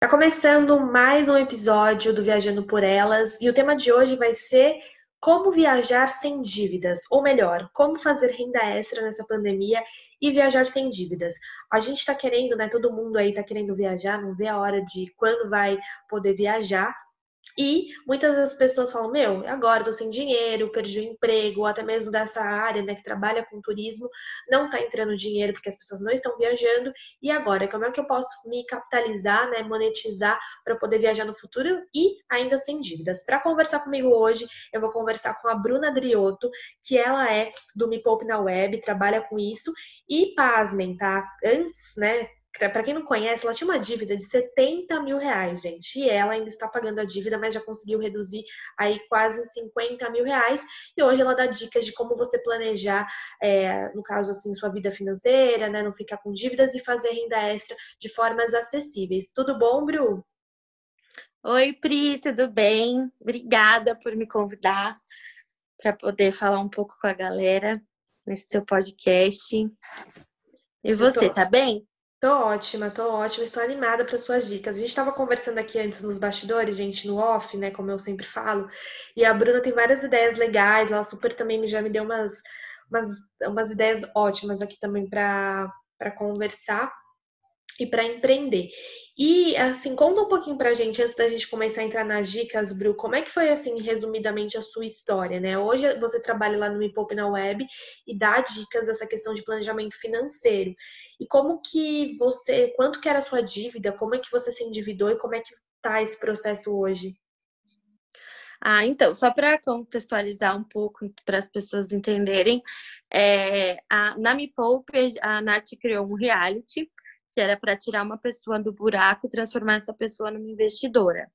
Tá começando mais um episódio do Viajando por Elas e o tema de hoje vai ser como viajar sem dívidas, ou melhor, como fazer renda extra nessa pandemia e viajar sem dívidas. A gente tá querendo, né? Todo mundo aí tá querendo viajar, não vê a hora de quando vai poder viajar. E muitas das pessoas falam: Meu, agora estou sem dinheiro, perdi o emprego, ou até mesmo dessa área né, que trabalha com turismo, não está entrando dinheiro porque as pessoas não estão viajando. E agora, como é que eu posso me capitalizar, né, monetizar para poder viajar no futuro e ainda sem dívidas? Para conversar comigo hoje, eu vou conversar com a Bruna Driotto, que ela é do Me Poupe na Web, trabalha com isso. E pasmem, tá? Antes, né? Para quem não conhece, ela tinha uma dívida de 70 mil reais, gente. E ela ainda está pagando a dívida, mas já conseguiu reduzir aí quase 50 mil reais. E hoje ela dá dicas de como você planejar, é, no caso assim, sua vida financeira, né? Não ficar com dívidas e fazer renda extra de formas acessíveis. Tudo bom, Bru? Oi, Pri, tudo bem? Obrigada por me convidar para poder falar um pouco com a galera nesse seu podcast. E você, tô... tá bem? Tô ótima, tô ótima, estou animada para suas dicas. A gente estava conversando aqui antes nos bastidores, gente, no off, né, como eu sempre falo, e a Bruna tem várias ideias legais, ela super também já me deu umas, umas, umas ideias ótimas aqui também para conversar e para empreender. E, assim, conta um pouquinho pra gente, antes da gente começar a entrar nas dicas, Bru, como é que foi, assim, resumidamente, a sua história, né? Hoje você trabalha lá no Me Poupe na Web e dá dicas dessa questão de planejamento financeiro. E como que você, quanto que era a sua dívida, como é que você se endividou e como é que tá esse processo hoje? Ah, então, só para contextualizar um pouco, para as pessoas entenderem, é, a, na Me Poupe, a Nath criou um reality que era para tirar uma pessoa do buraco e transformar essa pessoa numa investidora,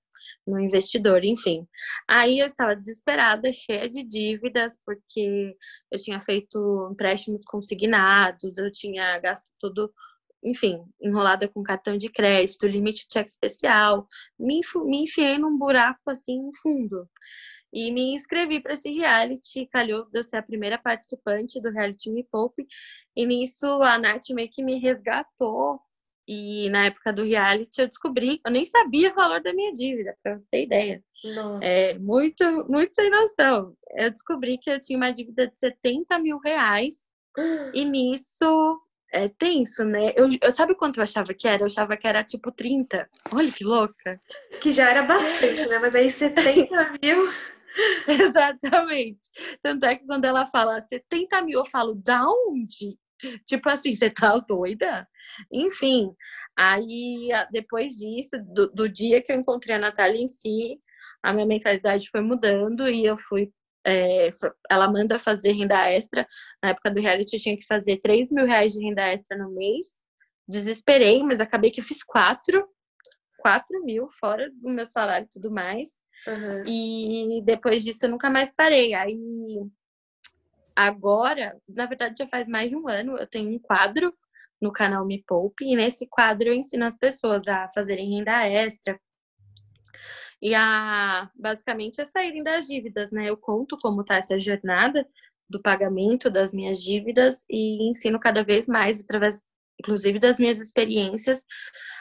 no investidor, enfim. Aí eu estava desesperada, cheia de dívidas, porque eu tinha feito empréstimos consignados, eu tinha gasto tudo, enfim, enrolada com cartão de crédito, limite de cheque especial, me, me enfiei num buraco assim fundo. E me inscrevi para esse reality, calhou de eu ser a primeira participante do reality Me Poupe. E nisso a Nath meio que me resgatou. E na época do reality eu descobri, eu nem sabia o valor da minha dívida, para você ter ideia. Nossa. É, muito, muito sem noção. Eu descobri que eu tinha uma dívida de 70 mil reais. E nisso é tenso, né? Eu, eu sabe quanto eu achava que era? Eu achava que era tipo 30. Olha que louca. Que já era bastante, né? Mas aí 70 mil. Exatamente. Tanto é que quando ela fala 70 mil, eu falo, da onde? Tipo assim, você tá doida? Enfim, aí depois disso, do, do, dia que eu encontrei a Natália em si, a minha mentalidade foi mudando e eu fui. É, ela manda fazer renda extra. Na época do reality, eu tinha que fazer 3 mil reais de renda extra no mês. Desesperei, mas acabei que fiz 4. 4 mil, fora do meu salário e tudo mais. Uhum. E depois disso eu nunca mais parei. Aí agora, na verdade já faz mais de um ano, eu tenho um quadro no canal Me Poupe, e nesse quadro eu ensino as pessoas a fazerem renda extra e a basicamente a saírem das dívidas, né? Eu conto como tá essa jornada do pagamento das minhas dívidas e ensino cada vez mais através inclusive das minhas experiências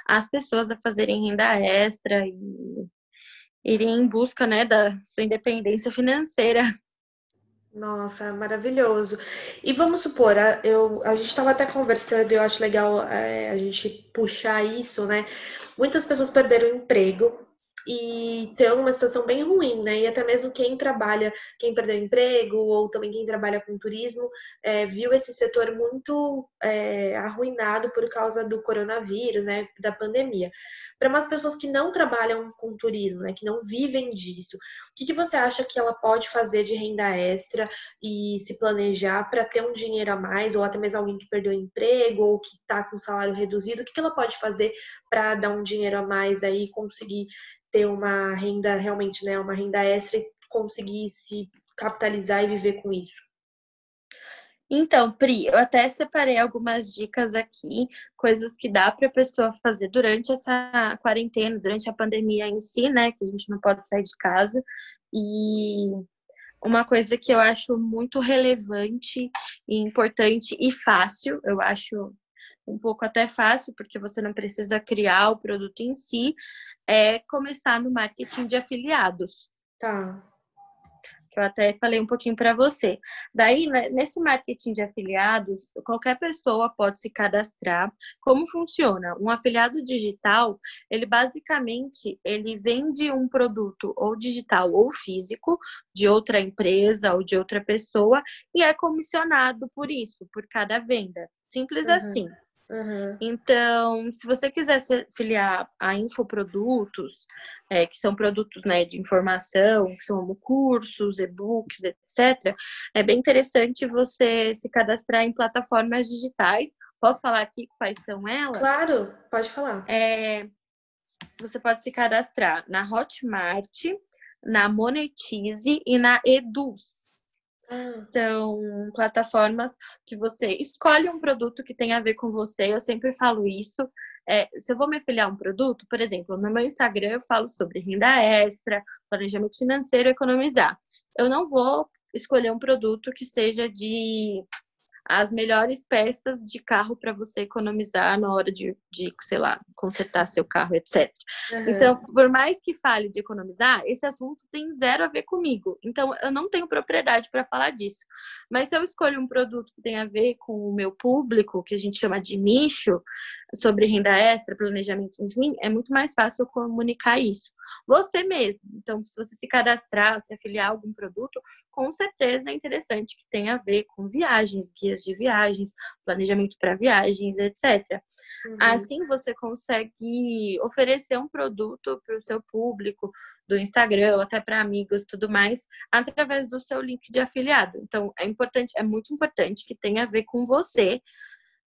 as pessoas a fazerem renda extra e irem em busca né, da sua independência financeira. Nossa, maravilhoso. E vamos supor, eu, a gente estava até conversando, eu acho legal é, a gente puxar isso, né? Muitas pessoas perderam o emprego e estão uma situação bem ruim, né? E até mesmo quem trabalha, quem perdeu emprego, ou também quem trabalha com turismo, é, viu esse setor muito é, arruinado por causa do coronavírus, né? Da pandemia. Para umas pessoas que não trabalham com turismo, né? Que não vivem disso, o que, que você acha que ela pode fazer de renda extra e se planejar para ter um dinheiro a mais, ou até mesmo alguém que perdeu emprego, ou que está com salário reduzido, o que, que ela pode fazer para dar um dinheiro a mais aí e conseguir ter uma renda realmente, né, uma renda extra e conseguir se capitalizar e viver com isso? Então, Pri, eu até separei algumas dicas aqui, coisas que dá para a pessoa fazer durante essa quarentena, durante a pandemia em si, né, que a gente não pode sair de casa. E uma coisa que eu acho muito relevante e importante e fácil, eu acho um pouco até fácil, porque você não precisa criar o produto em si, é começar no marketing de afiliados. Tá que eu até falei um pouquinho para você. Daí, né, nesse marketing de afiliados, qualquer pessoa pode se cadastrar. Como funciona? Um afiliado digital, ele basicamente ele vende um produto ou digital ou físico de outra empresa ou de outra pessoa e é comissionado por isso, por cada venda. Simples uhum. assim. Uhum. Então, se você quiser se filiar a infoprodutos, é, que são produtos né, de informação, que são cursos, e-books, etc., é bem interessante você se cadastrar em plataformas digitais. Posso falar aqui quais são elas? Claro, pode falar. É, você pode se cadastrar na Hotmart, na Monetize e na Eduz. Ah. São plataformas que você escolhe um produto que tem a ver com você. Eu sempre falo isso. É, se eu vou me afiliar a um produto, por exemplo, no meu Instagram eu falo sobre renda extra, planejamento financeiro, economizar. Eu não vou escolher um produto que seja de as melhores peças de carro para você economizar na hora de, de, sei lá, consertar seu carro, etc. Uhum. Então, por mais que fale de economizar, esse assunto tem zero a ver comigo. Então, eu não tenho propriedade para falar disso. Mas se eu escolho um produto que tem a ver com o meu público, que a gente chama de nicho, sobre renda extra, planejamento, enfim, é muito mais fácil comunicar isso. Você mesmo. Então, se você se cadastrar, se afiliar a algum produto, com certeza é interessante que tenha a ver com viagens, guias de viagens, planejamento para viagens, etc. Uhum. Assim, você consegue oferecer um produto para o seu público do Instagram, até para amigos, tudo mais, através do seu link de afiliado. Então, é importante, é muito importante que tenha a ver com você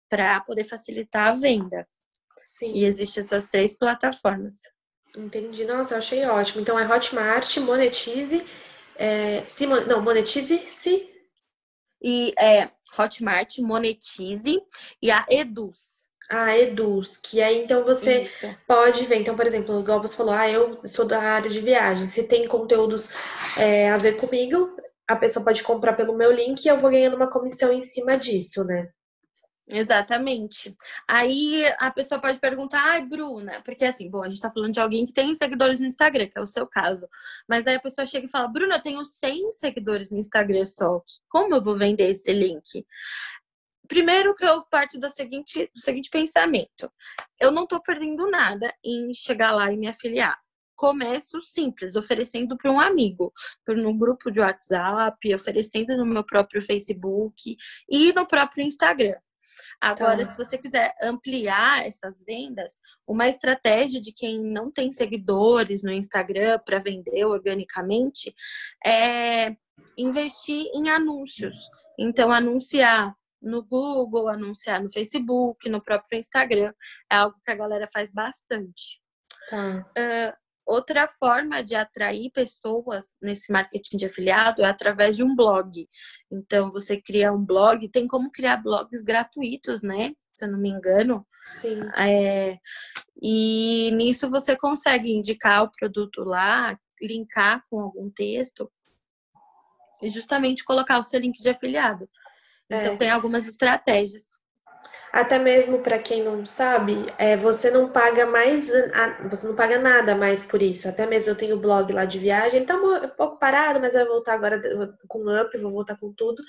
para poder facilitar a venda. Sim. E existem essas três plataformas. Entendi. Nossa, eu achei ótimo. Então é Hotmart, Monetize, é, se, não, Monetize-se. E é Hotmart, Monetize e a Eduz. A Eduz, que aí então você Isso. pode ver. Então, por exemplo, igual você falou, ah, eu sou da área de viagem. Se tem conteúdos é, a ver comigo, a pessoa pode comprar pelo meu link e eu vou ganhando uma comissão em cima disso, né? Exatamente. Aí a pessoa pode perguntar, ai, Bruna, porque assim, bom, a gente tá falando de alguém que tem seguidores no Instagram, que é o seu caso. Mas aí a pessoa chega e fala, Bruna, eu tenho 100 seguidores no Instagram só. Como eu vou vender esse link? Primeiro que eu parto do seguinte, do seguinte pensamento. Eu não tô perdendo nada em chegar lá e me afiliar começo simples, oferecendo para um amigo, no grupo de WhatsApp, oferecendo no meu próprio Facebook e no próprio Instagram. Agora, tá. se você quiser ampliar essas vendas, uma estratégia de quem não tem seguidores no Instagram para vender organicamente é investir em anúncios. Então, anunciar no Google, anunciar no Facebook, no próprio Instagram. É algo que a galera faz bastante. Tá. Uh, Outra forma de atrair pessoas nesse marketing de afiliado é através de um blog. Então, você cria um blog, tem como criar blogs gratuitos, né? Se eu não me engano. Sim. É, e nisso você consegue indicar o produto lá, linkar com algum texto e justamente colocar o seu link de afiliado. Então, é. tem algumas estratégias. Até mesmo para quem não sabe, é, você não paga mais, você não paga nada mais por isso. Até mesmo eu tenho o blog lá de viagem, ele tá um pouco parado, mas vai voltar agora com up, vou voltar com tudo.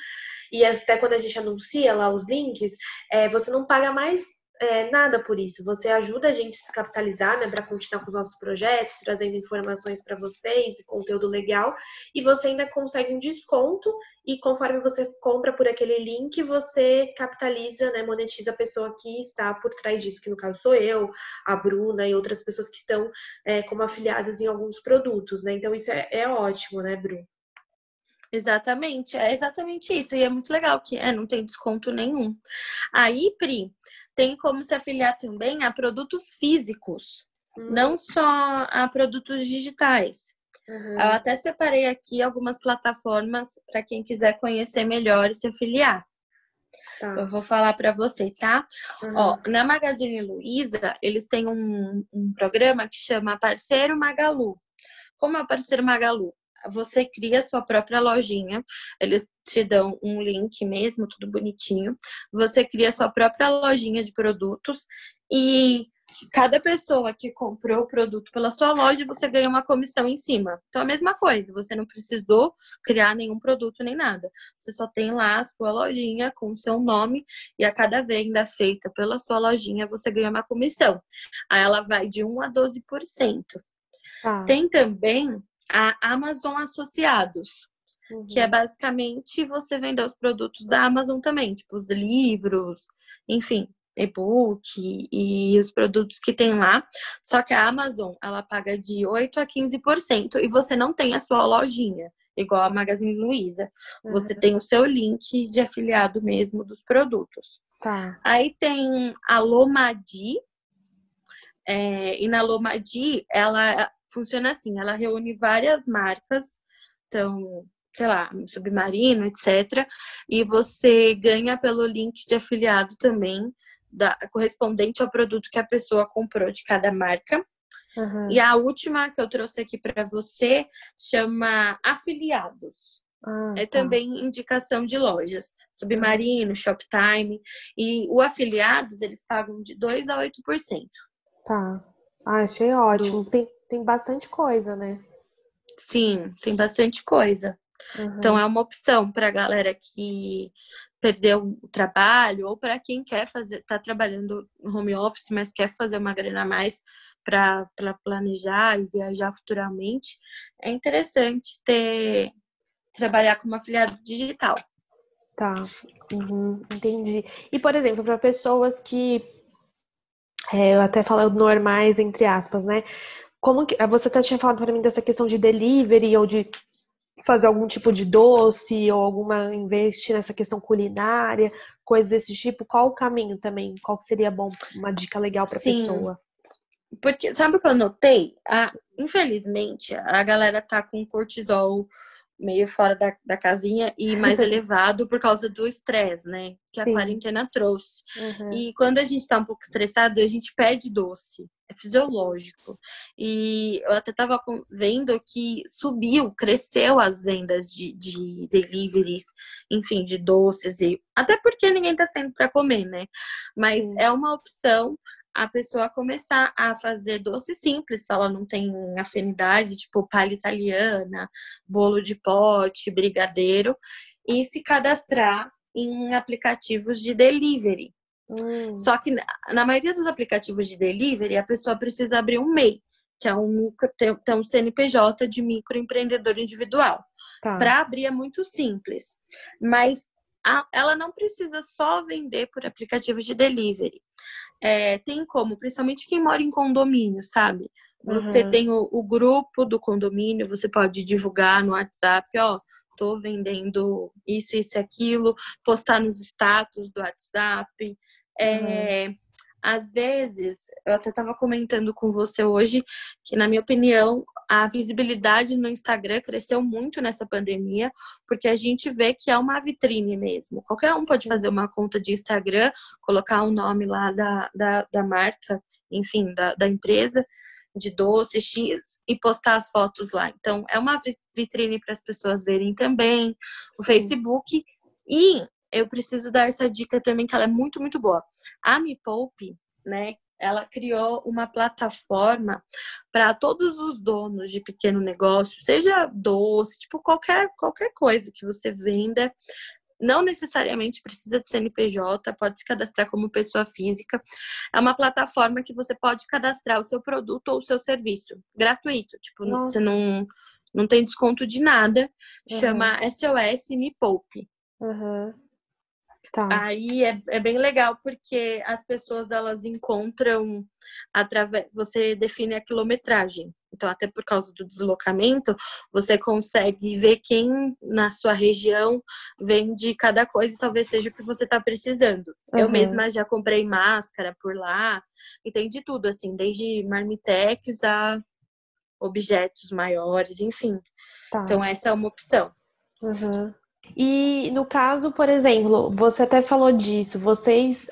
E até quando a gente anuncia lá os links, é, você não paga mais é, nada por isso. Você ajuda a gente a se capitalizar, né, para continuar com os nossos projetos, trazendo informações para vocês, conteúdo legal, e você ainda consegue um desconto. E conforme você compra por aquele link, você capitaliza, né, monetiza a pessoa que está por trás disso, que no caso sou eu, a Bruna e outras pessoas que estão é, como afiliadas em alguns produtos, né? Então isso é, é ótimo, né, Bru? Exatamente, é exatamente isso. E é muito legal que é, não tem desconto nenhum. Aí, Pri, tem como se afiliar também a produtos físicos, uhum. não só a produtos digitais. Uhum. Eu até separei aqui algumas plataformas para quem quiser conhecer melhor e se afiliar. Tá. Eu vou falar para você, tá? Uhum. Ó, na Magazine Luiza, eles têm um, um programa que chama Parceiro Magalu. Como é o Parceiro Magalu? Você cria sua própria lojinha. Eles te dão um link mesmo, tudo bonitinho. Você cria sua própria lojinha de produtos e cada pessoa que comprou o produto pela sua loja, você ganha uma comissão em cima. Então, a mesma coisa, você não precisou criar nenhum produto nem nada. Você só tem lá a sua lojinha com o seu nome e a cada venda feita pela sua lojinha, você ganha uma comissão. Aí ela vai de 1 a 12%. Ah. Tem também a Amazon Associados, uhum. que é uhum. basicamente você vender os produtos da Amazon também, tipo os livros, enfim, e-book e os produtos que tem lá. Só que a Amazon, ela paga de 8 a 15% e você não tem a sua lojinha, igual a Magazine Luiza. Uhum. Você tem o seu link de afiliado mesmo dos produtos. Tá. Aí tem a Lomadi. É, e na Lomadi, ela funciona assim, ela reúne várias marcas, então, sei lá, submarino, etc. E você ganha pelo link de afiliado também, da, correspondente ao produto que a pessoa comprou de cada marca. Uhum. E a última que eu trouxe aqui para você chama afiliados. Ah, é tá. também indicação de lojas, Submarino, Shoptime. E o afiliados, eles pagam de 2 a 8%. Tá. Ah, achei ótimo. Tem, tem bastante coisa, né? Sim, tem bastante coisa. Uhum. Então é uma opção para a galera que perdeu o trabalho ou para quem quer fazer, está trabalhando no home office, mas quer fazer uma grana a mais para planejar e viajar futuramente, é interessante ter trabalhar como afiliado digital. Tá, uhum, entendi. E por exemplo, para pessoas que é, eu até falando normais entre aspas, né? Como que você até tinha falado para mim dessa questão de delivery ou de fazer algum tipo de doce ou alguma investir nessa questão culinária, coisas desse tipo, qual o caminho também? Qual seria bom, uma dica legal para pessoa? Porque sabe o que eu notei? Ah, infelizmente, a galera tá com cortisol meio fora da, da casinha e mais elevado por causa do estresse, né? Que a Sim. quarentena trouxe. Uhum. E quando a gente tá um pouco estressado, a gente pede doce. É fisiológico. E eu até tava vendo que subiu, cresceu as vendas de, de deliveries, enfim, de doces. e Até porque ninguém tá sendo para comer, né? Mas Sim. é uma opção a pessoa começar a fazer doce simples, se ela não tem afinidade, tipo palha italiana, bolo de pote, brigadeiro, e se cadastrar em aplicativos de delivery. Hum. Só que na maioria dos aplicativos de delivery, a pessoa precisa abrir um MEI, que é um, micro, tem um CNPJ de microempreendedor individual. Tá. Para abrir é muito simples. Mas ela não precisa só vender por aplicativos de delivery é, tem como, principalmente quem mora em condomínio, sabe? Você uhum. tem o, o, grupo do condomínio, você pode divulgar no WhatsApp, ó, tô vendendo isso, isso e aquilo, postar nos status do WhatsApp. É, uhum. Às vezes, eu até estava comentando com você hoje que, na minha opinião, a visibilidade no Instagram cresceu muito nessa pandemia, porque a gente vê que é uma vitrine mesmo. Qualquer um pode fazer uma conta de Instagram, colocar o um nome lá da, da, da marca, enfim, da, da empresa de doce X e postar as fotos lá. Então, é uma vitrine para as pessoas verem também. O Facebook. E eu preciso dar essa dica também, que ela é muito, muito boa. A Me Poupe, né? Ela criou uma plataforma para todos os donos de pequeno negócio, seja doce, tipo qualquer, qualquer coisa que você venda, não necessariamente precisa de CNPJ, pode se cadastrar como pessoa física. É uma plataforma que você pode cadastrar o seu produto ou o seu serviço, gratuito. Tipo, Nossa. você não, não tem desconto de nada. Uhum. Chama SOS Me Poupe. Uhum. Tá. Aí é, é bem legal porque as pessoas elas encontram através. Você define a quilometragem. Então, até por causa do deslocamento, você consegue ver quem na sua região vende cada coisa e talvez seja o que você está precisando. Uhum. Eu mesma já comprei máscara por lá e tem de tudo, assim, desde marmitex a objetos maiores, enfim. Tá. Então, essa é uma opção. Uhum. E no caso, por exemplo, você até falou disso, vocês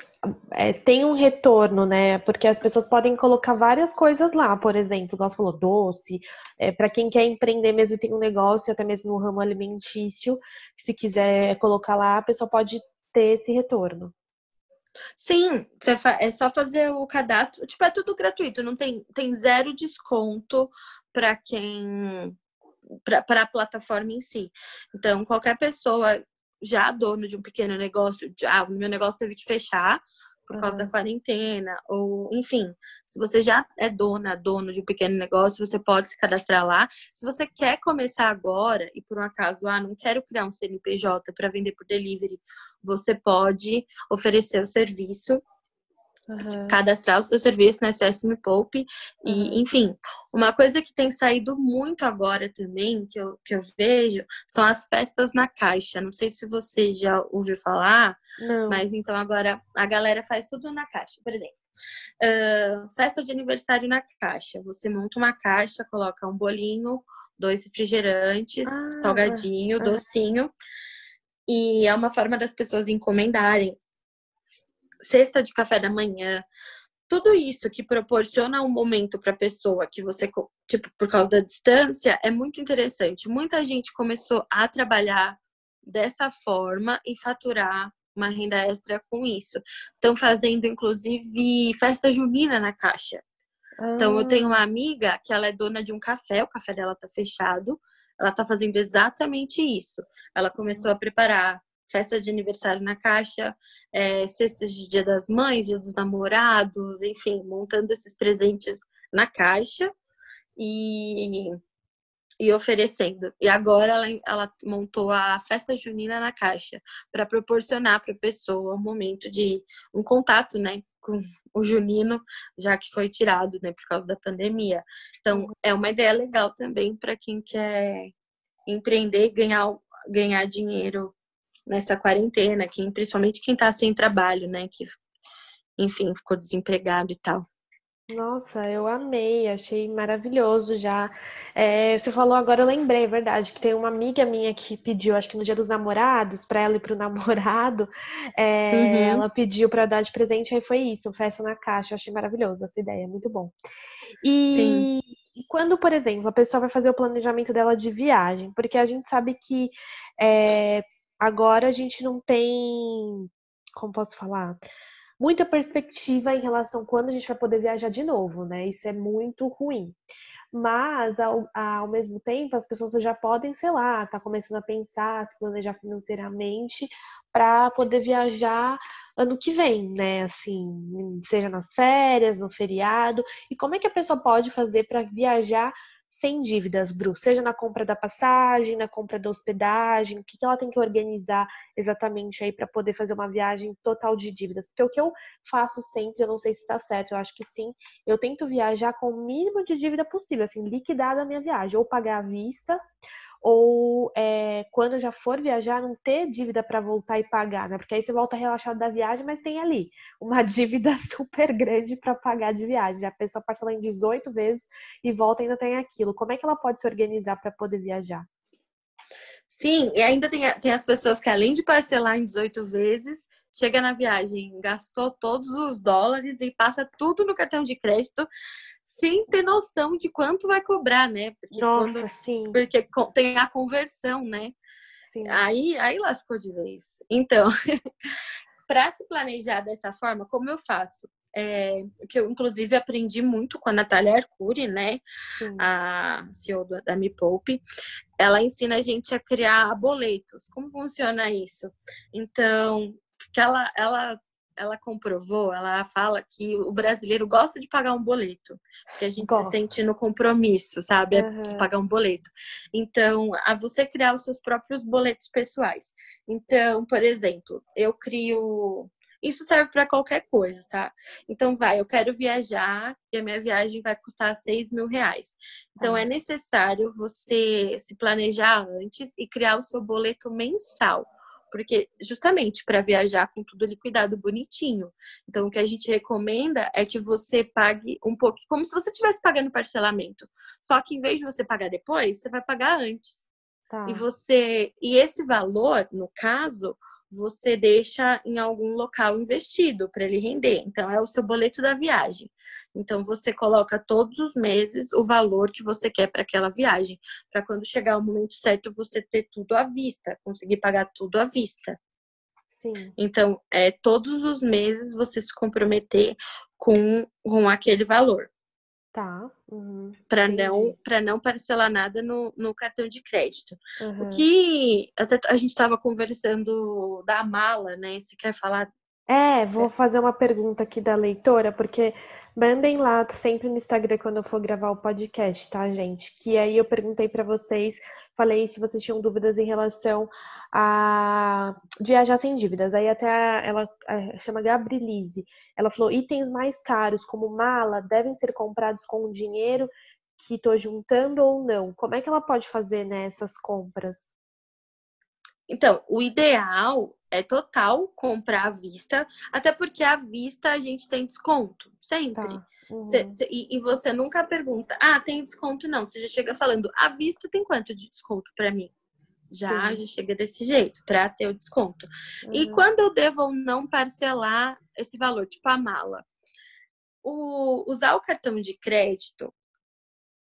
é, tem um retorno, né? Porque as pessoas podem colocar várias coisas lá, por exemplo, você falou, doce, é, para quem quer empreender mesmo tem um negócio, até mesmo no ramo alimentício, se quiser colocar lá, a pessoa pode ter esse retorno. Sim, é só fazer o cadastro. Tipo, é tudo gratuito, não tem, tem zero desconto para quem. Para a plataforma em si. Então, qualquer pessoa já dono de um pequeno negócio, já, o meu negócio teve que fechar, por causa uhum. da quarentena, ou enfim, se você já é dona, dono de um pequeno negócio, você pode se cadastrar lá. Se você quer começar agora e por um acaso, ah, não quero criar um CNPJ para vender por delivery, você pode oferecer o serviço Uhum. cadastrar o seu serviço na SS Me Poupe. E, uhum. enfim, uma coisa que tem saído muito agora também, que eu, que eu vejo, são as festas na caixa. Não sei se você já ouviu falar, Não. mas então agora a galera faz tudo na caixa. Por exemplo, uh, festa de aniversário na caixa. Você monta uma caixa, coloca um bolinho, dois refrigerantes, ah, salgadinho, docinho. E é uma forma das pessoas encomendarem cesta de café da manhã, tudo isso que proporciona um momento para a pessoa que você, tipo, por causa da distância, é muito interessante. Muita gente começou a trabalhar dessa forma e faturar uma renda extra com isso. Estão fazendo, inclusive, festa junina na caixa. Ah. Então, eu tenho uma amiga que ela é dona de um café, o café dela tá fechado. Ela tá fazendo exatamente isso. Ela começou a preparar festa de aniversário na caixa, é, cestas de Dia das Mães, Dia dos Namorados, enfim, montando esses presentes na caixa e, e oferecendo. E agora ela, ela montou a festa junina na caixa para proporcionar para a pessoa um momento de um contato, né, com o junino, já que foi tirado, né, por causa da pandemia. Então, é uma ideia legal também para quem quer empreender, ganhar ganhar dinheiro nessa quarentena, que, principalmente quem está sem trabalho, né? Que, enfim, ficou desempregado e tal. Nossa, eu amei, achei maravilhoso já. É, você falou agora, eu lembrei, é verdade, que tem uma amiga minha que pediu, acho que no Dia dos Namorados, para ela e para o namorado, é, uhum. ela pediu para dar de presente, aí foi isso, festa na caixa. Eu achei maravilhoso essa ideia, muito bom. E, Sim. quando, por exemplo, a pessoa vai fazer o planejamento dela de viagem, porque a gente sabe que é, Agora a gente não tem, como posso falar, muita perspectiva em relação a quando a gente vai poder viajar de novo, né? Isso é muito ruim. Mas, ao, ao mesmo tempo, as pessoas já podem, sei lá, tá começando a pensar, se planejar financeiramente para poder viajar ano que vem, né? Assim, seja nas férias, no feriado. E como é que a pessoa pode fazer para viajar sem dívidas, Bru? Seja na compra da passagem, na compra da hospedagem, o que ela tem que organizar exatamente aí para poder fazer uma viagem total de dívidas? Porque o que eu faço sempre, eu não sei se está certo, eu acho que sim, eu tento viajar com o mínimo de dívida possível, assim, liquidar a minha viagem, ou pagar à vista, ou é, quando já for viajar, não ter dívida para voltar e pagar, né? Porque aí você volta relaxado da viagem, mas tem ali uma dívida super grande para pagar de viagem. A pessoa parcela em 18 vezes e volta e ainda tem aquilo. Como é que ela pode se organizar para poder viajar? Sim, e ainda tem, tem as pessoas que, além de parcelar em 18 vezes, chega na viagem, gastou todos os dólares e passa tudo no cartão de crédito sem ter noção de quanto vai cobrar, né? Porque Nossa, quando, sim. Porque tem a conversão, né? Sim. Aí, aí lascou de vez. Então, para se planejar dessa forma, como eu faço? É, que eu inclusive aprendi muito com a Natália Arcuri, né? Sim. A CEO da Me Poupe. Ela ensina a gente a criar boletos. Como funciona isso? Então, que ela, ela ela comprovou, ela fala que o brasileiro gosta de pagar um boleto, que a gente gosta. se sente no compromisso, sabe? Uhum. É pagar um boleto. Então, a você criar os seus próprios boletos pessoais. Então, por exemplo, eu crio. Isso serve para qualquer coisa, tá? Então, vai, eu quero viajar e a minha viagem vai custar 6 mil reais. Então, uhum. é necessário você se planejar antes e criar o seu boleto mensal porque justamente para viajar com tudo liquidado bonitinho. Então, o que a gente recomenda é que você pague um pouco, como se você estivesse pagando parcelamento. Só que em vez de você pagar depois, você vai pagar antes. Tá. E você, e esse valor, no caso, você deixa em algum local investido para ele render. Então, é o seu boleto da viagem. Então, você coloca todos os meses o valor que você quer para aquela viagem, para quando chegar o momento certo você ter tudo à vista, conseguir pagar tudo à vista. Sim. Então, é todos os meses você se comprometer com, com aquele valor. Tá. Uhum. Para não, para não parcelar nada no, no cartão de crédito. Uhum. O que até a gente estava conversando da mala, né? Você quer falar? É, vou fazer uma pergunta aqui da leitora, porque mandem lá sempre no Instagram quando eu for gravar o podcast, tá, gente? Que aí eu perguntei para vocês falei se vocês tinham dúvidas em relação a viajar sem dívidas. Aí até ela chama Gabrilise. Ela falou: itens mais caros, como mala, devem ser comprados com o dinheiro que estou juntando ou não? Como é que ela pode fazer nessas né, compras? Então, o ideal é total comprar à vista, até porque à vista a gente tem desconto, sempre. Tá. Uhum. Cê, cê, e, e, você nunca pergunta, ah, tem desconto não. Você já chega falando, à vista tem quanto de desconto para mim? Já, já chega desse jeito, para ter o desconto. Uhum. E quando eu devo ou não parcelar esse valor, tipo a mala? O, usar o cartão de crédito,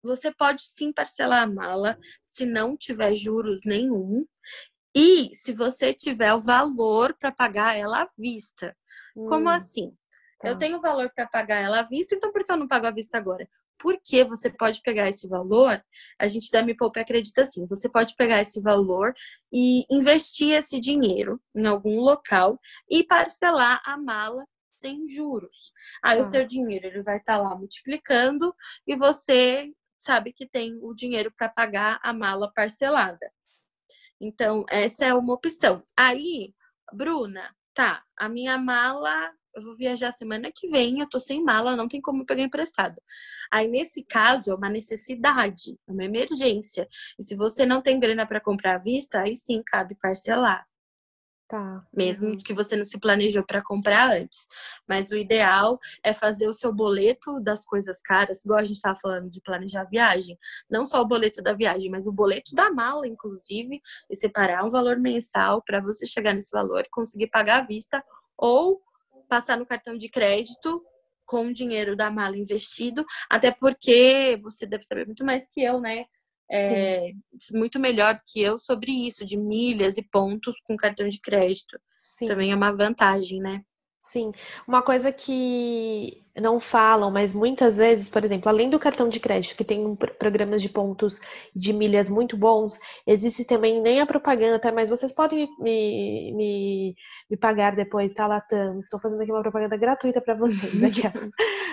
você pode sim parcelar a mala se não tiver juros nenhum e se você tiver o valor para pagar ela à vista. Hum. Como assim? Tá. Eu tenho valor para pagar ela à vista, então por que eu não pago à vista agora? Porque você pode pegar esse valor, a gente da Me Poupe acredita assim, você pode pegar esse valor e investir esse dinheiro em algum local e parcelar a mala sem juros. Aí o tá. seu dinheiro ele vai estar tá lá multiplicando e você sabe que tem o dinheiro para pagar a mala parcelada. Então, essa é uma opção. Aí, Bruna, tá, a minha mala eu vou viajar semana que vem, eu tô sem mala, não tem como pegar emprestado. Aí, nesse caso, é uma necessidade, é uma emergência. E se você não tem grana para comprar à vista, aí sim cabe parcelar. Tá. Mesmo uhum. que você não se planejou para comprar antes. Mas o ideal é fazer o seu boleto das coisas caras, igual a gente estava falando de planejar a viagem. Não só o boleto da viagem, mas o boleto da mala, inclusive, e separar um valor mensal para você chegar nesse valor e conseguir pagar à vista ou passar no cartão de crédito com o dinheiro da mala investido, até porque você deve saber muito mais que eu, né? É, muito melhor que eu sobre isso, de milhas e pontos com cartão de crédito. Sim. Também é uma vantagem, né? Sim. Uma coisa que não falam, mas muitas vezes, por exemplo, além do cartão de crédito, que tem programas de pontos de milhas muito bons, existe também nem a propaganda, tá? Mas vocês podem me, me, me pagar depois, tá, Latam? Estou fazendo aqui uma propaganda gratuita para vocês, aquelas.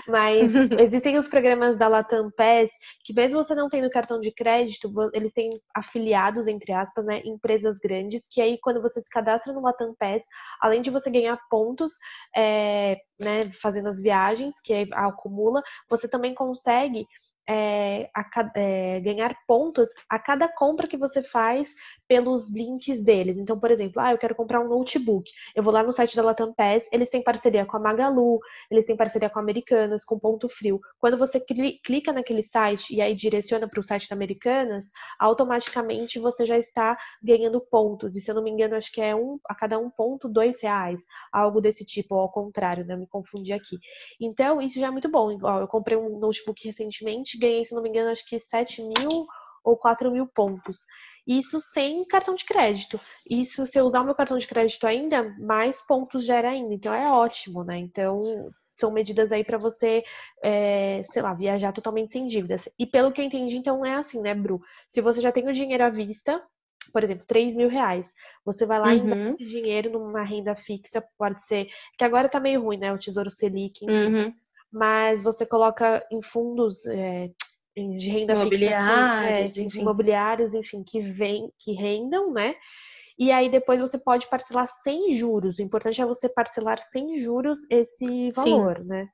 mas existem os programas da Latam Pass, que mesmo você não tendo cartão de crédito, eles têm afiliados, entre aspas, né, empresas grandes, que aí quando você se cadastra no Latam Pass, além de você ganhar pontos, é, né, fazendo as viagens, que acumula, você também consegue é, a, é, ganhar pontos a cada compra que você faz pelos links deles. Então, por exemplo, ah, eu quero comprar um notebook. Eu vou lá no site da Latam Pass, eles têm parceria com a Magalu, eles têm parceria com a Americanas, com Ponto Frio. Quando você clica naquele site e aí direciona para o site da Americanas, automaticamente você já está ganhando pontos. E se eu não me engano, acho que é um a cada um ponto dois reais, algo desse tipo, ou ao contrário, né? Me confundi aqui. Então, isso já é muito bom. Eu comprei um notebook recentemente, ganhei, se não me engano, acho que 7 mil ou 4 mil pontos. Isso sem cartão de crédito. Isso, se eu usar o meu cartão de crédito ainda, mais pontos gera ainda. Então é ótimo, né? Então são medidas aí para você, é, sei lá, viajar totalmente sem dívidas. E pelo que eu entendi, então é assim, né, Bru? Se você já tem o dinheiro à vista, por exemplo, 3 mil reais. Você vai lá uhum. e investe dinheiro numa renda fixa, pode ser, que agora tá meio ruim, né? O Tesouro Selic. Uhum. Mas você coloca em fundos, é, de renda imobiliários, fixa, é, enfim. imobiliários, enfim, que vem, que rendam, né? E aí depois você pode parcelar sem juros. O importante é você parcelar sem juros esse valor, Sim. né?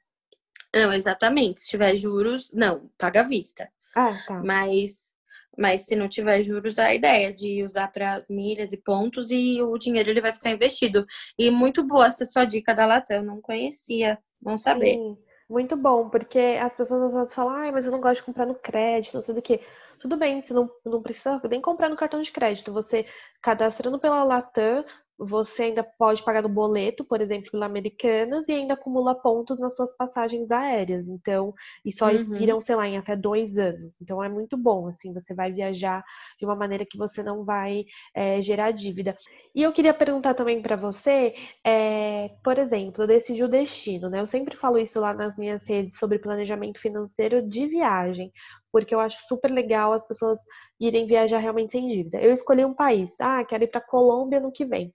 Não, exatamente. Se tiver juros, não, paga à vista. Ah, tá. Mas, mas se não tiver juros, a ideia é de usar para as milhas e pontos e o dinheiro ele vai ficar investido. E muito boa essa sua dica da Latam, eu não conhecia, não saber. Sim. Muito bom, porque as pessoas às vezes falam, ah, mas eu não gosto de comprar no crédito, não sei do que. Tudo bem, você não, não precisa nem comprar no cartão de crédito. Você cadastrando pela Latam, você ainda pode pagar no boleto, por exemplo, pela Americanas, e ainda acumula pontos nas suas passagens aéreas. Então, e só uhum. expiram, sei lá, em até dois anos. Então é muito bom, assim, você vai viajar de uma maneira que você não vai é, gerar dívida. E eu queria perguntar também para você, é, por exemplo, decidir o destino, né? Eu sempre falo isso lá nas minhas redes sobre planejamento financeiro de viagem porque eu acho super legal as pessoas irem viajar realmente sem dívida. Eu escolhi um país, ah, quero ir para Colômbia no que vem.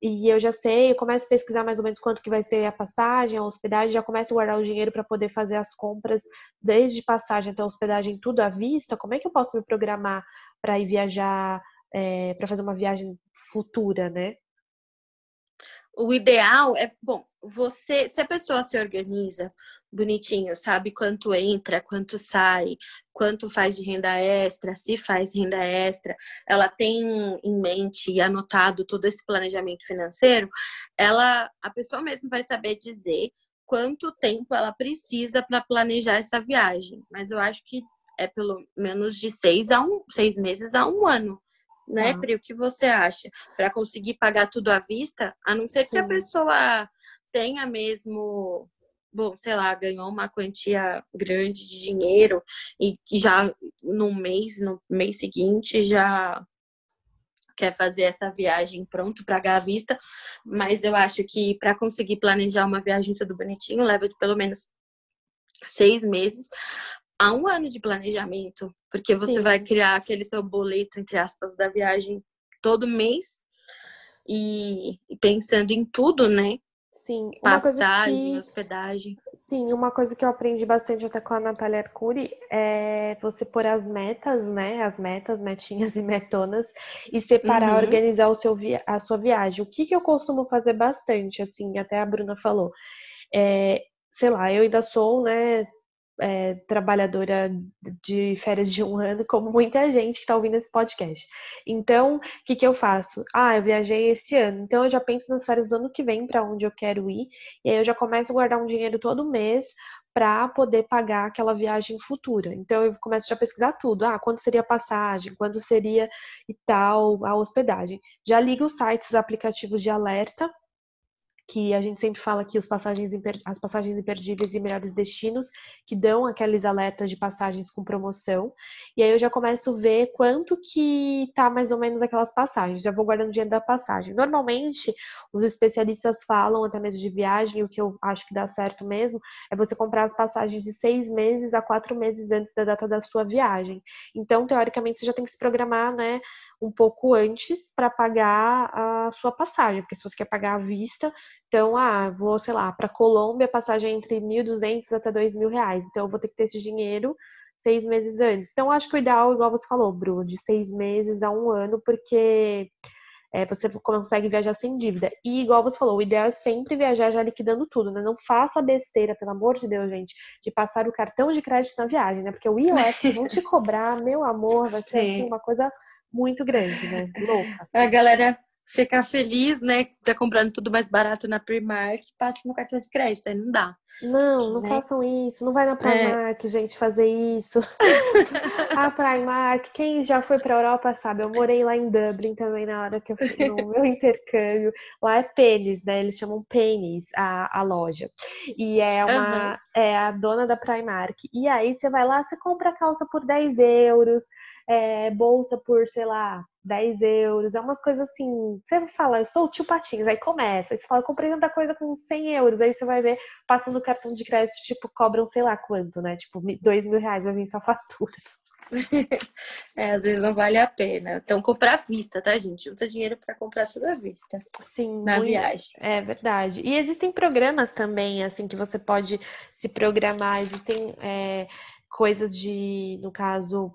E eu já sei, eu começo a pesquisar mais ou menos quanto que vai ser a passagem, a hospedagem, já começo a guardar o dinheiro para poder fazer as compras desde passagem até hospedagem tudo à vista. Como é que eu posso me programar para ir viajar, é, para fazer uma viagem futura, né? O ideal é, bom, você, se a pessoa se organiza bonitinho, sabe quanto entra, quanto sai, quanto faz de renda extra, se faz renda extra, ela tem em mente e anotado todo esse planejamento financeiro, ela, a pessoa mesmo vai saber dizer quanto tempo ela precisa para planejar essa viagem. Mas eu acho que é pelo menos de seis a um, seis meses a um ano. Né, ah. Pri? O que você acha? Para conseguir pagar tudo à vista, a não ser Sim. que a pessoa tenha mesmo bom, sei lá, ganhou uma quantia grande de dinheiro e já no mês, no mês seguinte, já quer fazer essa viagem pronto para à vista, mas eu acho que para conseguir planejar uma viagem tudo bonitinho, leva de pelo menos seis meses a um ano de planejamento, porque você Sim. vai criar aquele seu boleto, entre aspas, da viagem todo mês e pensando em tudo, né? Sim, uma passagem, que, hospedagem. Sim, uma coisa que eu aprendi bastante até com a Natália Arcuri é você pôr as metas, né? As metas, metinhas e metonas, e separar, uhum. organizar o seu via a sua viagem. O que, que eu costumo fazer bastante, assim, até a Bruna falou. É, sei lá, eu ainda sou, né, é, trabalhadora de férias de um ano, como muita gente que está ouvindo esse podcast. Então, o que, que eu faço? Ah, eu viajei esse ano, então eu já penso nas férias do ano que vem para onde eu quero ir, e aí eu já começo a guardar um dinheiro todo mês para poder pagar aquela viagem futura. Então eu começo já a pesquisar tudo. Ah, quanto seria a passagem, quanto seria e tal a hospedagem. Já ligo os sites, aplicativos de alerta que a gente sempre fala que passagens, as passagens imperdíveis e melhores destinos, que dão aqueles alertas de passagens com promoção. E aí eu já começo a ver quanto que tá mais ou menos aquelas passagens. Já vou guardando dinheiro da passagem. Normalmente, os especialistas falam, até mesmo de viagem, o que eu acho que dá certo mesmo, é você comprar as passagens de seis meses a quatro meses antes da data da sua viagem. Então, teoricamente, você já tem que se programar, né, um pouco antes para pagar a sua passagem, porque se você quer pagar à vista, então, ah, vou, sei lá, para Colômbia, passagem entre 1.200 até 2.000 reais. Então, eu vou ter que ter esse dinheiro seis meses antes. Então, acho que o ideal, igual você falou, Bruno, de seis meses a um ano, porque é, você consegue viajar sem dívida. E, igual você falou, o ideal é sempre viajar já liquidando tudo, né? Não faça besteira, pelo amor de Deus, gente, de passar o cartão de crédito na viagem, né? Porque o IOF vão te cobrar, meu amor, vai ser assim, uma coisa muito grande, né? Louca. A galera ficar feliz, né? Que tá comprando tudo mais barato na Primark, passa no cartão de crédito, aí não dá. Não, não né? façam isso. Não vai na é. Primark, é. gente, fazer isso. a Primark, quem já foi pra Europa sabe, eu morei lá em Dublin também na hora que eu fui no meu intercâmbio. Lá é Pennies, né? Eles chamam Pennies a, a loja. E é uma. Uhum. É a dona da Primark. E aí você vai lá, você compra a calça por 10 euros é, bolsa por, sei lá, 10 euros, é umas coisas assim. Você fala, eu sou o tio Patinhos, aí começa. Aí você fala, eu comprei tanta coisa com 100 euros. Aí você vai ver, passando o cartão de crédito, tipo, cobram sei lá quanto, né? Tipo, 2 mil reais vai vir só fatura. é, às vezes não vale a pena. Então, comprar à vista, tá, gente? Junta dinheiro para comprar tudo à vista. Sim, na muito... viagem. É verdade. E existem programas também, assim, que você pode se programar. Existem é, coisas de, no caso,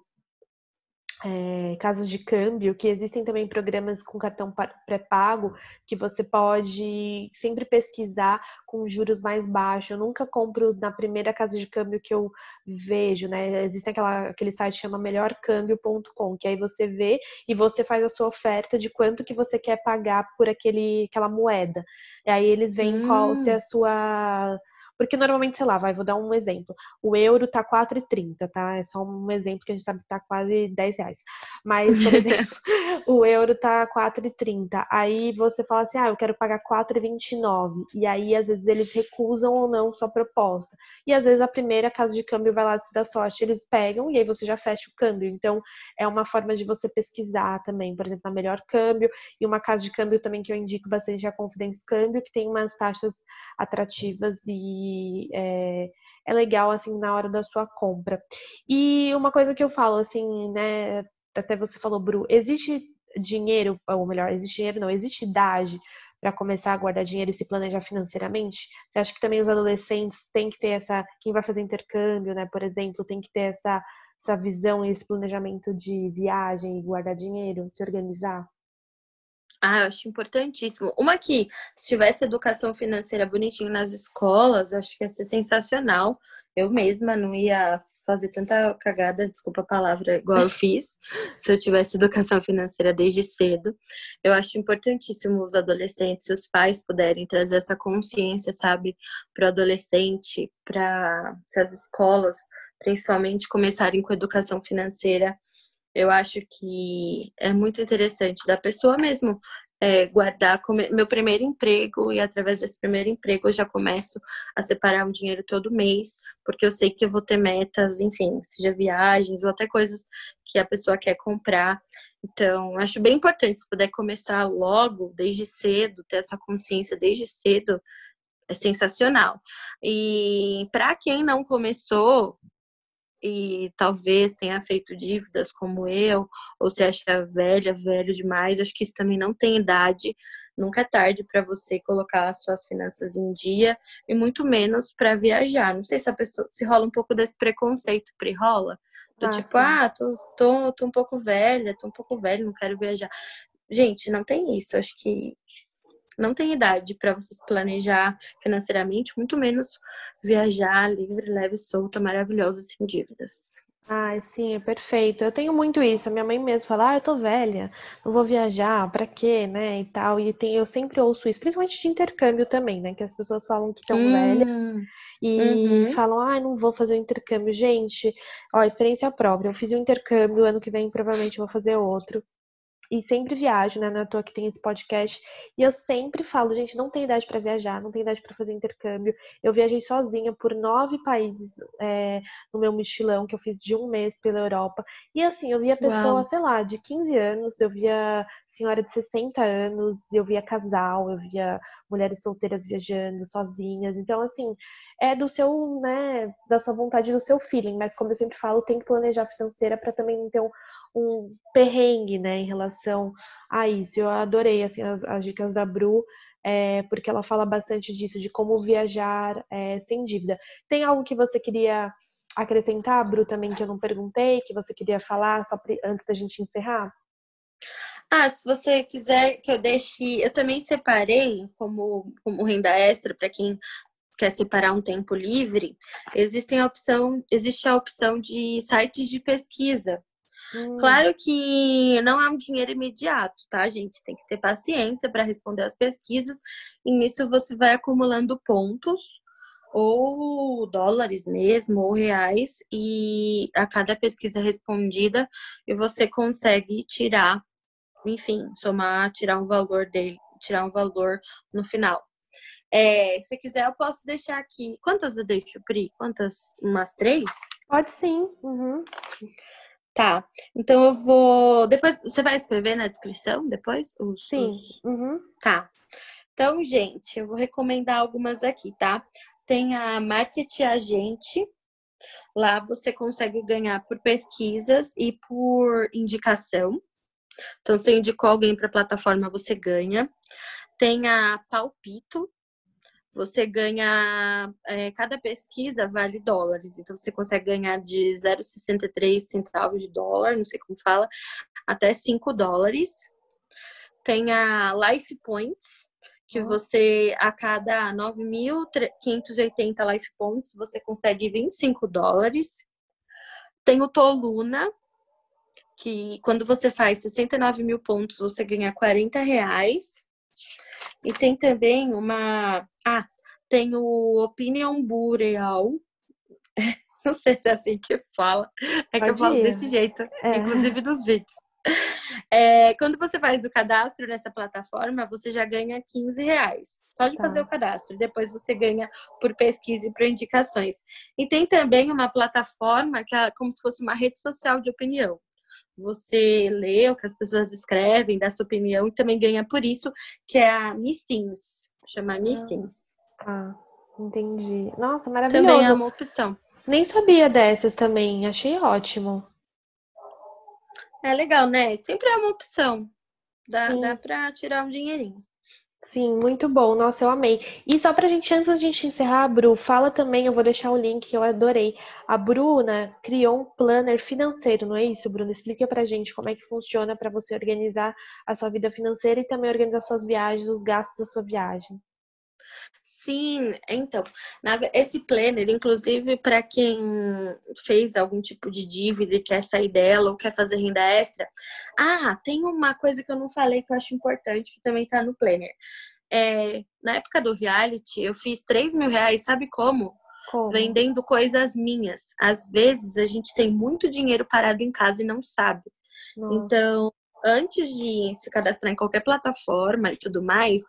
é, casas de câmbio, que existem também programas com cartão pré-pago, que você pode sempre pesquisar com juros mais baixos. Eu nunca compro na primeira casa de câmbio que eu vejo, né? Existe aquela, aquele site que chama melhorcâmbio.com, que aí você vê e você faz a sua oferta de quanto que você quer pagar por aquele, aquela moeda. E aí eles veem hum. qual se a sua Porque normalmente, sei lá, vai, vou dar um exemplo. O euro tá 4,30, tá? É só um exemplo que a gente sabe que tá quase 10 reais. Mas, por exemplo, o euro tá 4,30. Aí você fala assim, ah, eu quero pagar 4,29. E aí, às vezes, eles recusam ou não sua proposta. E às vezes a primeira casa de câmbio vai lá se dar sorte, eles pegam e aí você já fecha o câmbio. Então, é uma forma de você pesquisar também, por exemplo, a melhor câmbio. E uma casa de câmbio também que eu indico bastante é a Confidence Câmbio, que tem umas taxas atrativas e é, é legal, assim, na hora da sua compra. E uma coisa que eu falo, assim, né, até você falou, Bru, existe dinheiro, ou melhor, existe dinheiro não, existe idade para começar a guardar dinheiro e se planejar financeiramente? Você acha que também os adolescentes têm que ter essa, quem vai fazer intercâmbio, né, por exemplo, tem que ter essa, essa visão e esse planejamento de viagem e guardar dinheiro, se organizar? Ah, eu acho importantíssimo. Uma que, se tivesse educação financeira bonitinho nas escolas, eu acho que ia ser sensacional. Eu mesma não ia fazer tanta cagada, desculpa a palavra, igual eu fiz, se eu tivesse educação financeira desde cedo. Eu acho importantíssimo os adolescentes e os pais puderem trazer essa consciência, sabe, para o adolescente, para as escolas, principalmente, começarem com educação financeira. Eu acho que é muito interessante da pessoa mesmo é, guardar meu primeiro emprego e através desse primeiro emprego eu já começo a separar um dinheiro todo mês, porque eu sei que eu vou ter metas, enfim, seja viagens ou até coisas que a pessoa quer comprar. Então, acho bem importante se puder começar logo, desde cedo, ter essa consciência desde cedo, é sensacional. E para quem não começou, e talvez tenha feito dívidas como eu, ou se acha velha, velho demais, acho que isso também não tem idade. Nunca é tarde para você colocar as suas finanças em dia e muito menos para viajar. Não sei se a pessoa se rola um pouco desse preconceito, pre-rola. Do ah, tipo, sim. ah, tô, tô, tô um pouco velha, tô um pouco velho, não quero viajar. Gente, não tem isso. Acho que não tem idade para você se planejar financeiramente, muito menos viajar livre, leve, solta, maravilhosa, sem dívidas. Ai, sim, é perfeito. Eu tenho muito isso. A minha mãe mesmo fala: "Ah, eu tô velha, não vou viajar, para quê, né?" e tal. E tem, eu sempre ouço isso, principalmente de intercâmbio também, né, que as pessoas falam que estão hum, velhas e uhum. falam: "Ah, não vou fazer o intercâmbio". Gente, ó, experiência própria. Eu fiz um intercâmbio, ano que vem provavelmente vou fazer outro e sempre viajo, né? Não é à toa que tem esse podcast. E eu sempre falo, gente, não tem idade para viajar, não tem idade para fazer intercâmbio. Eu viajei sozinha por nove países é, no meu mochilão, que eu fiz de um mês pela Europa. E assim, eu via pessoa, Uau. sei lá, de 15 anos, eu via senhora de 60 anos, eu via casal, eu via mulheres solteiras viajando sozinhas. Então, assim, é do seu, né, da sua vontade, do seu feeling. Mas como eu sempre falo, tem que planejar financeira para também ter um um perrengue, né, em relação a isso. Eu adorei, assim, as, as dicas da Bru, é, porque ela fala bastante disso, de como viajar é, sem dívida. Tem algo que você queria acrescentar, Bru, também, que eu não perguntei, que você queria falar, só antes da gente encerrar? Ah, se você quiser que eu deixe, eu também separei como, como renda extra para quem quer separar um tempo livre, existem a opção, existe a opção de sites de pesquisa. Hum. Claro que não é um dinheiro imediato, tá, gente? Tem que ter paciência para responder as pesquisas, e nisso você vai acumulando pontos, ou dólares mesmo, ou reais, e a cada pesquisa respondida, e você consegue tirar, enfim, somar, tirar um valor dele, tirar um valor no final. É, se quiser, eu posso deixar aqui. Quantas eu deixo, Pri? Quantas? Umas três? Pode sim. Uhum. Tá. Então eu vou. Depois você vai escrever na descrição depois? Os, Sim. Os... Uhum. Tá. Então, gente, eu vou recomendar algumas aqui, tá? Tem a Market Agente. Lá você consegue ganhar por pesquisas e por indicação. Então, você indicou alguém para a plataforma, você ganha. Tem a Palpito, você ganha, é, cada pesquisa vale dólares, então você consegue ganhar de 0,63 centavos de dólar, não sei como fala, até 5 dólares. Tem a Life Points, que você, a cada 9.580 Life Points, você consegue 25 dólares. Tem o Toluna, que quando você faz 69 mil pontos, você ganha 40 reais. E tem também uma. Ah, tem o Opinion Bureau. Não sei se é assim que fala. É Pode que eu falo ir. desse jeito, é. inclusive nos vídeos. É, quando você faz o cadastro nessa plataforma, você já ganha 15 reais. Só de tá. fazer o cadastro. Depois você ganha por pesquisa e por indicações. E tem também uma plataforma que é como se fosse uma rede social de opinião. Você lê o que as pessoas escrevem, dá sua opinião e também ganha por isso, que é a Missins. Chama Missins. Ah, entendi. Nossa, maravilhoso. Também é uma opção. Nem sabia dessas também. Achei ótimo. É legal, né? Sempre é uma opção. Dá, dá pra tirar um dinheirinho. Sim, muito bom. Nossa, eu amei. E só pra gente, antes da gente encerrar, Bru, fala também, eu vou deixar o link eu adorei. A Bruna criou um planner financeiro, não é isso, Bruna? Explica pra gente como é que funciona para você organizar a sua vida financeira e também organizar suas viagens, os gastos da sua viagem. Sim, então, esse planner, inclusive para quem fez algum tipo de dívida e quer sair dela ou quer fazer renda extra. Ah, tem uma coisa que eu não falei que eu acho importante, que também está no planner. É, na época do reality, eu fiz 3 mil reais, sabe como? como? Vendendo coisas minhas. Às vezes a gente tem muito dinheiro parado em casa e não sabe. Nossa. Então, antes de se cadastrar em qualquer plataforma e tudo mais,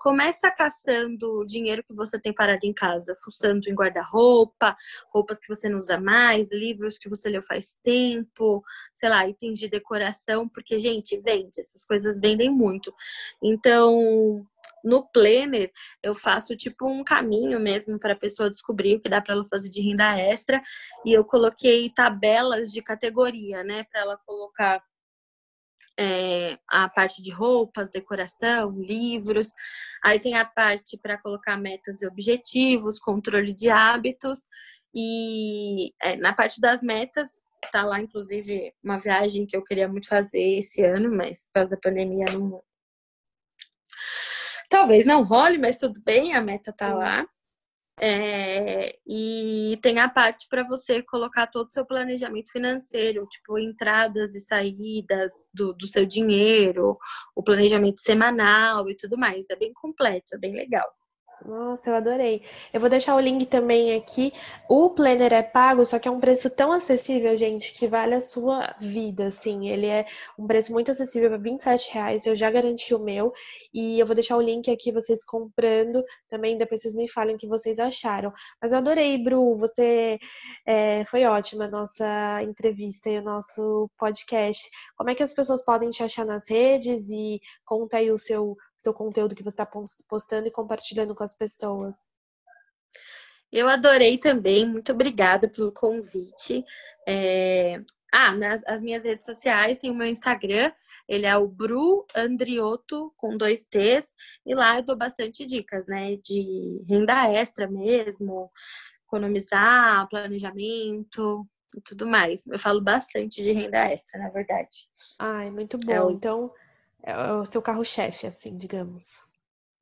começa caçando o dinheiro que você tem parado em casa, fuçando em guarda-roupa, roupas que você não usa mais, livros que você leu faz tempo, sei lá, itens de decoração, porque, gente, vende, essas coisas vendem muito. Então, no Planner, eu faço tipo um caminho mesmo para a pessoa descobrir o que dá para ela fazer de renda extra, e eu coloquei tabelas de categoria, né, para ela colocar é, a parte de roupas, decoração, livros. Aí tem a parte para colocar metas e objetivos, controle de hábitos. E é, na parte das metas, tá lá, inclusive, uma viagem que eu queria muito fazer esse ano, mas por causa da pandemia não. Talvez não role, mas tudo bem, a meta tá lá. É, e tem a parte para você colocar todo o seu planejamento financeiro, tipo entradas e saídas do, do seu dinheiro, o planejamento semanal e tudo mais. É bem completo, é bem legal. Nossa, eu adorei. Eu vou deixar o link também aqui. O Planner é pago, só que é um preço tão acessível, gente, que vale a sua vida, assim. Ele é um preço muito acessível, 27 reais. Eu já garanti o meu. E eu vou deixar o link aqui, vocês comprando. Também depois vocês me falem o que vocês acharam. Mas eu adorei, Bru. Você é, foi ótima a nossa entrevista e o nosso podcast. Como é que as pessoas podem te achar nas redes? E conta aí o seu seu conteúdo que você está postando e compartilhando com as pessoas. Eu adorei também, muito obrigada pelo convite. É... Ah, nas as minhas redes sociais tem o meu Instagram, ele é o Bru Andrioto com dois T's, e lá eu dou bastante dicas, né? De renda extra mesmo, economizar, planejamento e tudo mais. Eu falo bastante de renda extra, na verdade. Ai, muito bom. É o... Então, é o seu carro-chefe, assim, digamos.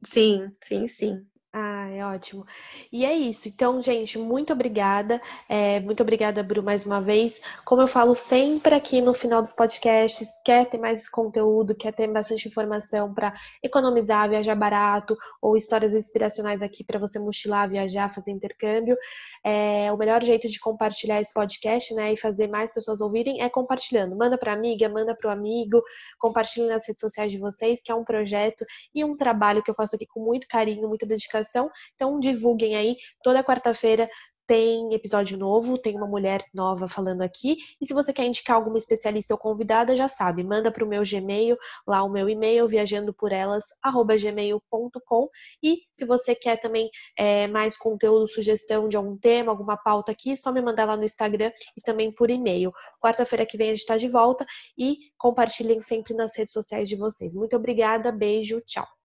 Sim, sim, sim. Ah, é ótimo. E é isso. Então, gente, muito obrigada. É, muito obrigada, Bru, mais uma vez. Como eu falo sempre aqui no final dos podcasts, quer ter mais conteúdo, quer ter bastante informação para economizar, viajar barato, ou histórias inspiracionais aqui para você mochilar, viajar, fazer intercâmbio. É, o melhor jeito de compartilhar esse podcast, né, e fazer mais pessoas ouvirem é compartilhando. Manda para amiga, manda para o amigo, compartilhe nas redes sociais de vocês, que é um projeto e um trabalho que eu faço aqui com muito carinho, muita dedicação. Então, divulguem aí. Toda quarta-feira tem episódio novo, tem uma mulher nova falando aqui. E se você quer indicar alguma especialista ou convidada, já sabe, manda para o meu Gmail, lá o meu e-mail, viajandoporelas@gmail.com. E se você quer também é, mais conteúdo, sugestão de algum tema, alguma pauta aqui, só me mandar lá no Instagram e também por e-mail. Quarta-feira que vem a gente está de volta e compartilhem sempre nas redes sociais de vocês. Muito obrigada, beijo, tchau.